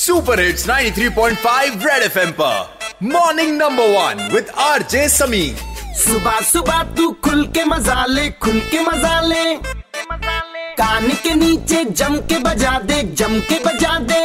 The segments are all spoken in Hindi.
सुपर हिट्स 93.5 रेड एफएम पर। Morning number one with RJ Sameer सुबह सुबह तू खुल के मज़ा ले खुल के मज़ा ले। कान के नीचे जम के बजा दे जम के बजा दे।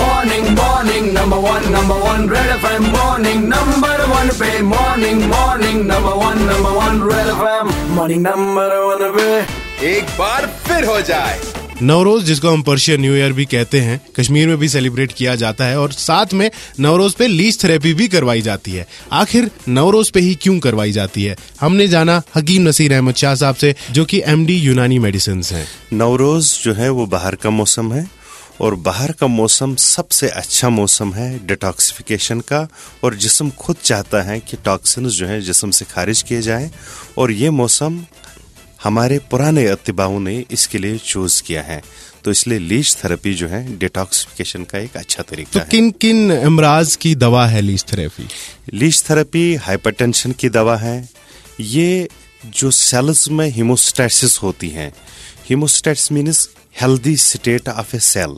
Morning morning number one number one red FM morning number one पे morning morning number one number one red FM morning number one पे। एक बार फिर हो जाए। नवरोज, जिसको हम पर्शियन न्यू ईयर भी कहते हैं, कश्मीर में भी सेलिब्रेट किया जाता है और साथ में नवरोज पे लीज थेरेपी भी करवाई जाती है। आखिर नवरोज पे ही क्यों करवाई जाती है? हमने जाना हकीम नसीर अहमद शाह साहब से, जो कि एमडी यूनानी मेडिसिन हैं। नवरोज जो है, वो बाहर का मौसम है और बाहर का मौसम सबसे अच्छा मौसम है डिटॉक्सिफिकेशन का और जिसम खुद चाहता है कि टॉक्सिन्स जो है जिसम से खारिज किए जाएँ और ये मौसम हमारे पुराने अतिबाओं ने इसके लिए चूज़ किया है। तो इसलिए लीच थेरेपी जो है डिटॉक्सिफिकेशन का एक अच्छा तरीका तो है। किन किन अमराज की दवा है leech therapy leech therapy hypertension की दवा है। ये जो सेल्स में हीमोस्टैसिस होती हैं homeostasis means healthy state of a cell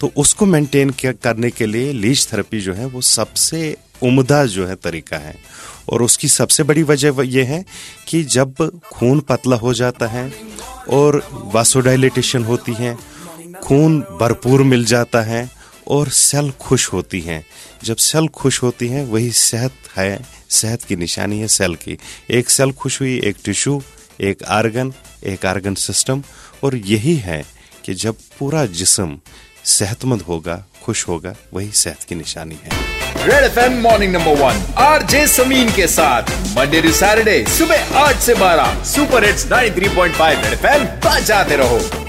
तो उसको मेंटेन करने के लिए लीच थेरेपी जो है वो सबसे उम्दा जो है तरीका है। और उसकी सबसे बड़ी वजह यह है कि जब खून पतला हो जाता है और वासोडाइलेटेशन होती है, खून भरपूर मिल जाता है और सेल खुश होती हैं। जब सेल खुश होती हैं, वही सेहत है, सेहत की निशानी है सेल की। एक सेल खुश हुई, एक टिश्यू एक आर्गन एक आर्गन सिस्टम और यही है कि जब पूरा जिसम सेहतमंद होगा, खुश होगा, वही सेहत की निशानी है। Red FM morning number one R J Sameen के साथ. मंडे टू सैटरडे सुबह आठ से बारह. सुपर हिट्स 93.5 रेड एफएम बजाते रहो.